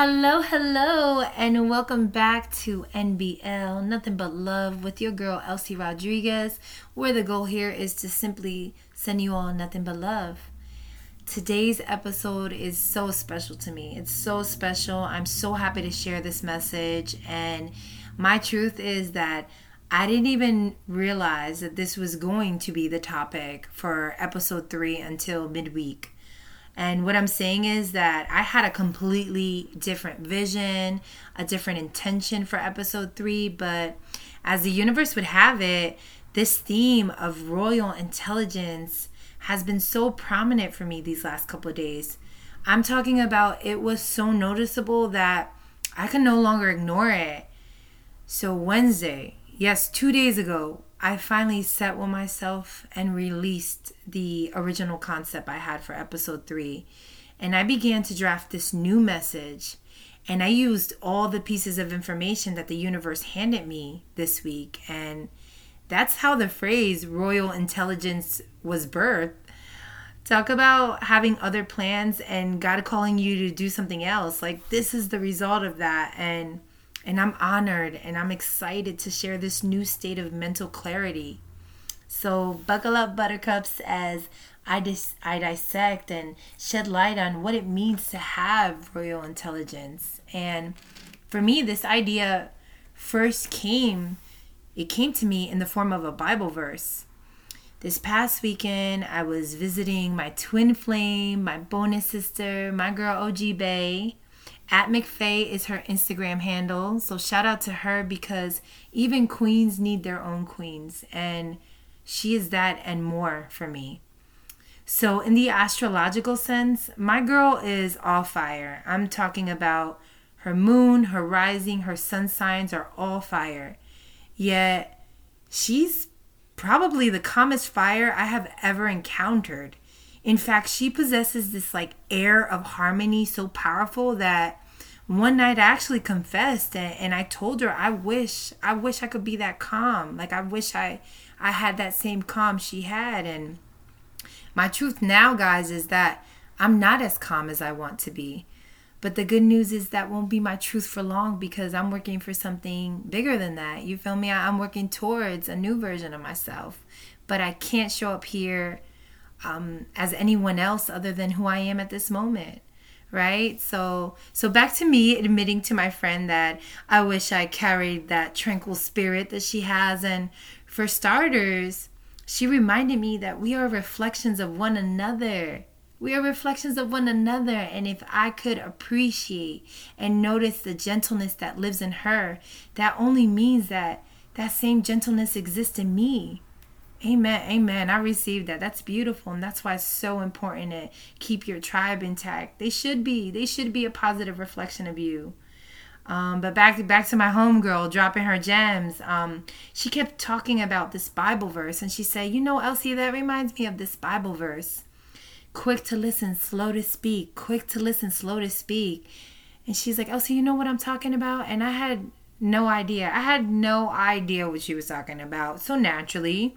Hello, hello, and welcome back to NBL Nothing But Love with your girl Elsie Rodriguez, where the goal here is to simply send you all nothing but love. Today's episode is so special to me. It's so special. I'm so happy to share this message. And my truth is that I didn't even realize that this was going to be the topic for episode three until midweek. And what I'm saying is that I had a completely different vision, a different intention for episode three, but as the universe would have it, this theme of royal intelligence has been so prominent for me these last couple of days. I'm talking about it was so noticeable that I can no longer ignore it. So, Wednesday, yes, two days ago, I finally sat with myself and released the original concept I had for episode three. And I began to draft this new message. And I used all the pieces of information that the universe handed me this week. And that's how the phrase royal intelligence was birthed. Talk about having other plans and God calling you to do something else. Like, this is the result of that. And and I'm honored and I'm excited to share this new state of mental clarity. So, buckle up, buttercups, as I, dis- I dissect and shed light on what it means to have royal intelligence. And for me, this idea first came, it came to me in the form of a Bible verse. This past weekend, I was visiting my twin flame, my bonus sister, my girl OG Bay at McFay is her Instagram handle. So shout out to her because even queens need their own queens. And she is that and more for me. So, in the astrological sense, my girl is all fire. I'm talking about her moon, her rising, her sun signs are all fire. Yet, she's probably the calmest fire I have ever encountered. In fact, she possesses this like air of harmony so powerful that one night I actually confessed and, and I told her I wish I wish I could be that calm. Like I wish I I had that same calm she had and my truth now guys is that I'm not as calm as I want to be. But the good news is that won't be my truth for long because I'm working for something bigger than that. You feel me? I'm working towards a new version of myself. But I can't show up here um, as anyone else other than who I am at this moment right? So so back to me admitting to my friend that i wish i carried that tranquil spirit that she has. And for starters she reminded me that we are reflections of one another. We are reflections of one another. And if i could appreciate and notice the gentleness that lives in her that only means that that same gentleness exists in me Amen. Amen. I received that. That's beautiful. And that's why it's so important to keep your tribe intact. They should be. They should be a positive reflection of you. Um, but back back to my homegirl dropping her gems. Um, she kept talking about this Bible verse, and she said, "You know, Elsie, that reminds me of this Bible verse: quick to listen, slow to speak. Quick to listen, slow to speak." And she's like, "Elsie, you know what I'm talking about?" And I had no idea. I had no idea what she was talking about. So naturally,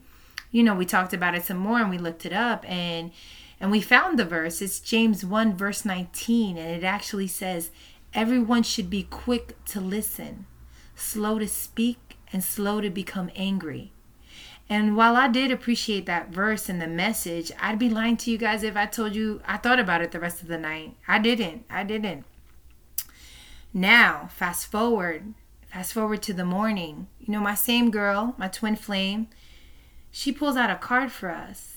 you know, we talked about it some more and we looked it up and and we found the verse. It's James 1 verse 19 and it actually says everyone should be quick to listen, slow to speak and slow to become angry. And while I did appreciate that verse and the message, I'd be lying to you guys if I told you I thought about it the rest of the night. I didn't. I didn't. Now, fast forward. Fast forward to the morning. You know, my same girl, my twin flame, she pulls out a card for us.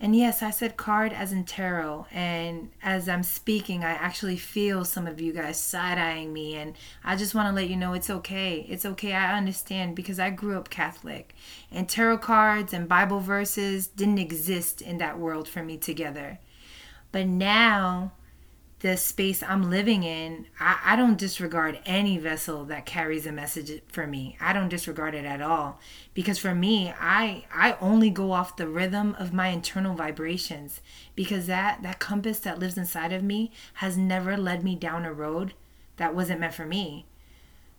And yes, I said card as in tarot. And as I'm speaking, I actually feel some of you guys side eyeing me. And I just want to let you know it's okay. It's okay. I understand because I grew up Catholic. And tarot cards and Bible verses didn't exist in that world for me together. But now the space I'm living in, I, I, don't disregard any vessel that carries a message for me. I don't disregard it at all. Because for me, I I only go off the rhythm of my internal vibrations. Because that, that compass that lives inside of me has never led me down a road that wasn't meant for me.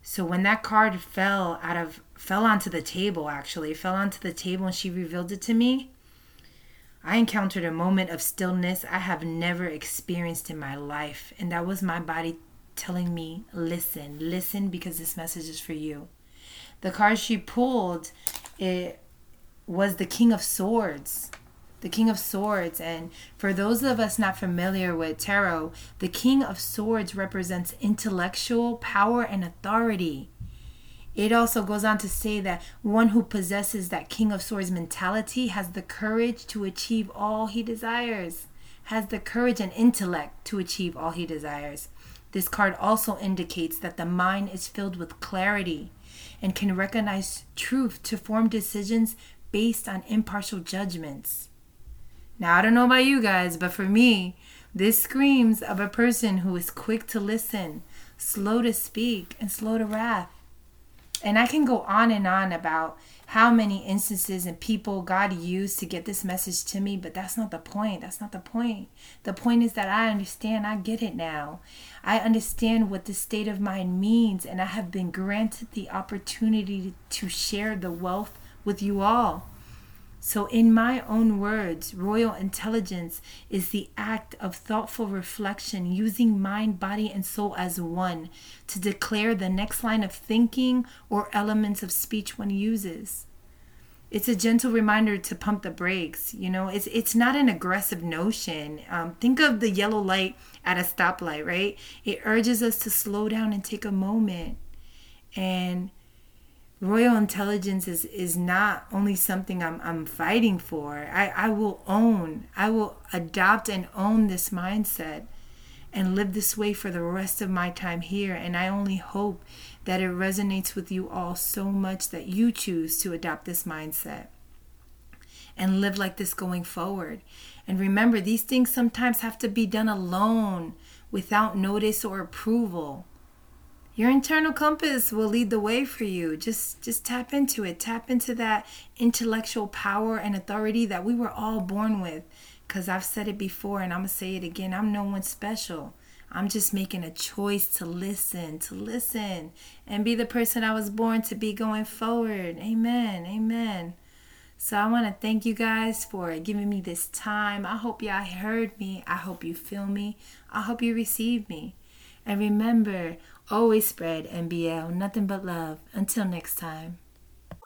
So when that card fell out of fell onto the table actually, fell onto the table and she revealed it to me, I encountered a moment of stillness I have never experienced in my life, and that was my body telling me, listen, listen because this message is for you. The card she pulled it was the King of Swords. The King of Swords. And for those of us not familiar with tarot, the King of Swords represents intellectual power and authority. It also goes on to say that one who possesses that King of Swords mentality has the courage to achieve all he desires, has the courage and intellect to achieve all he desires. This card also indicates that the mind is filled with clarity and can recognize truth to form decisions based on impartial judgments. Now, I don't know about you guys, but for me, this screams of a person who is quick to listen, slow to speak, and slow to wrath. And I can go on and on about how many instances and people God used to get this message to me, but that's not the point. That's not the point. The point is that I understand, I get it now. I understand what the state of mind means, and I have been granted the opportunity to share the wealth with you all. So, in my own words, royal intelligence is the act of thoughtful reflection using mind, body, and soul as one to declare the next line of thinking or elements of speech one uses. It's a gentle reminder to pump the brakes. You know, it's it's not an aggressive notion. Um, think of the yellow light at a stoplight, right? It urges us to slow down and take a moment and royal intelligence is is not only something I'm I'm fighting for. I, I will own, I will adopt and own this mindset and live this way for the rest of my time here. And I only hope that it resonates with you all so much that you choose to adopt this mindset and live like this going forward. And remember, these things sometimes have to be done alone without notice or approval your internal compass will lead the way for you just just tap into it tap into that intellectual power and authority that we were all born with because i've said it before and i'm gonna say it again i'm no one special i'm just making a choice to listen to listen and be the person i was born to be going forward amen amen so I want to thank you guys for giving me this time. I hope y'all heard me. I hope you feel me. I hope you receive me. And remember, Always spread NBL, nothing but love. Until next time.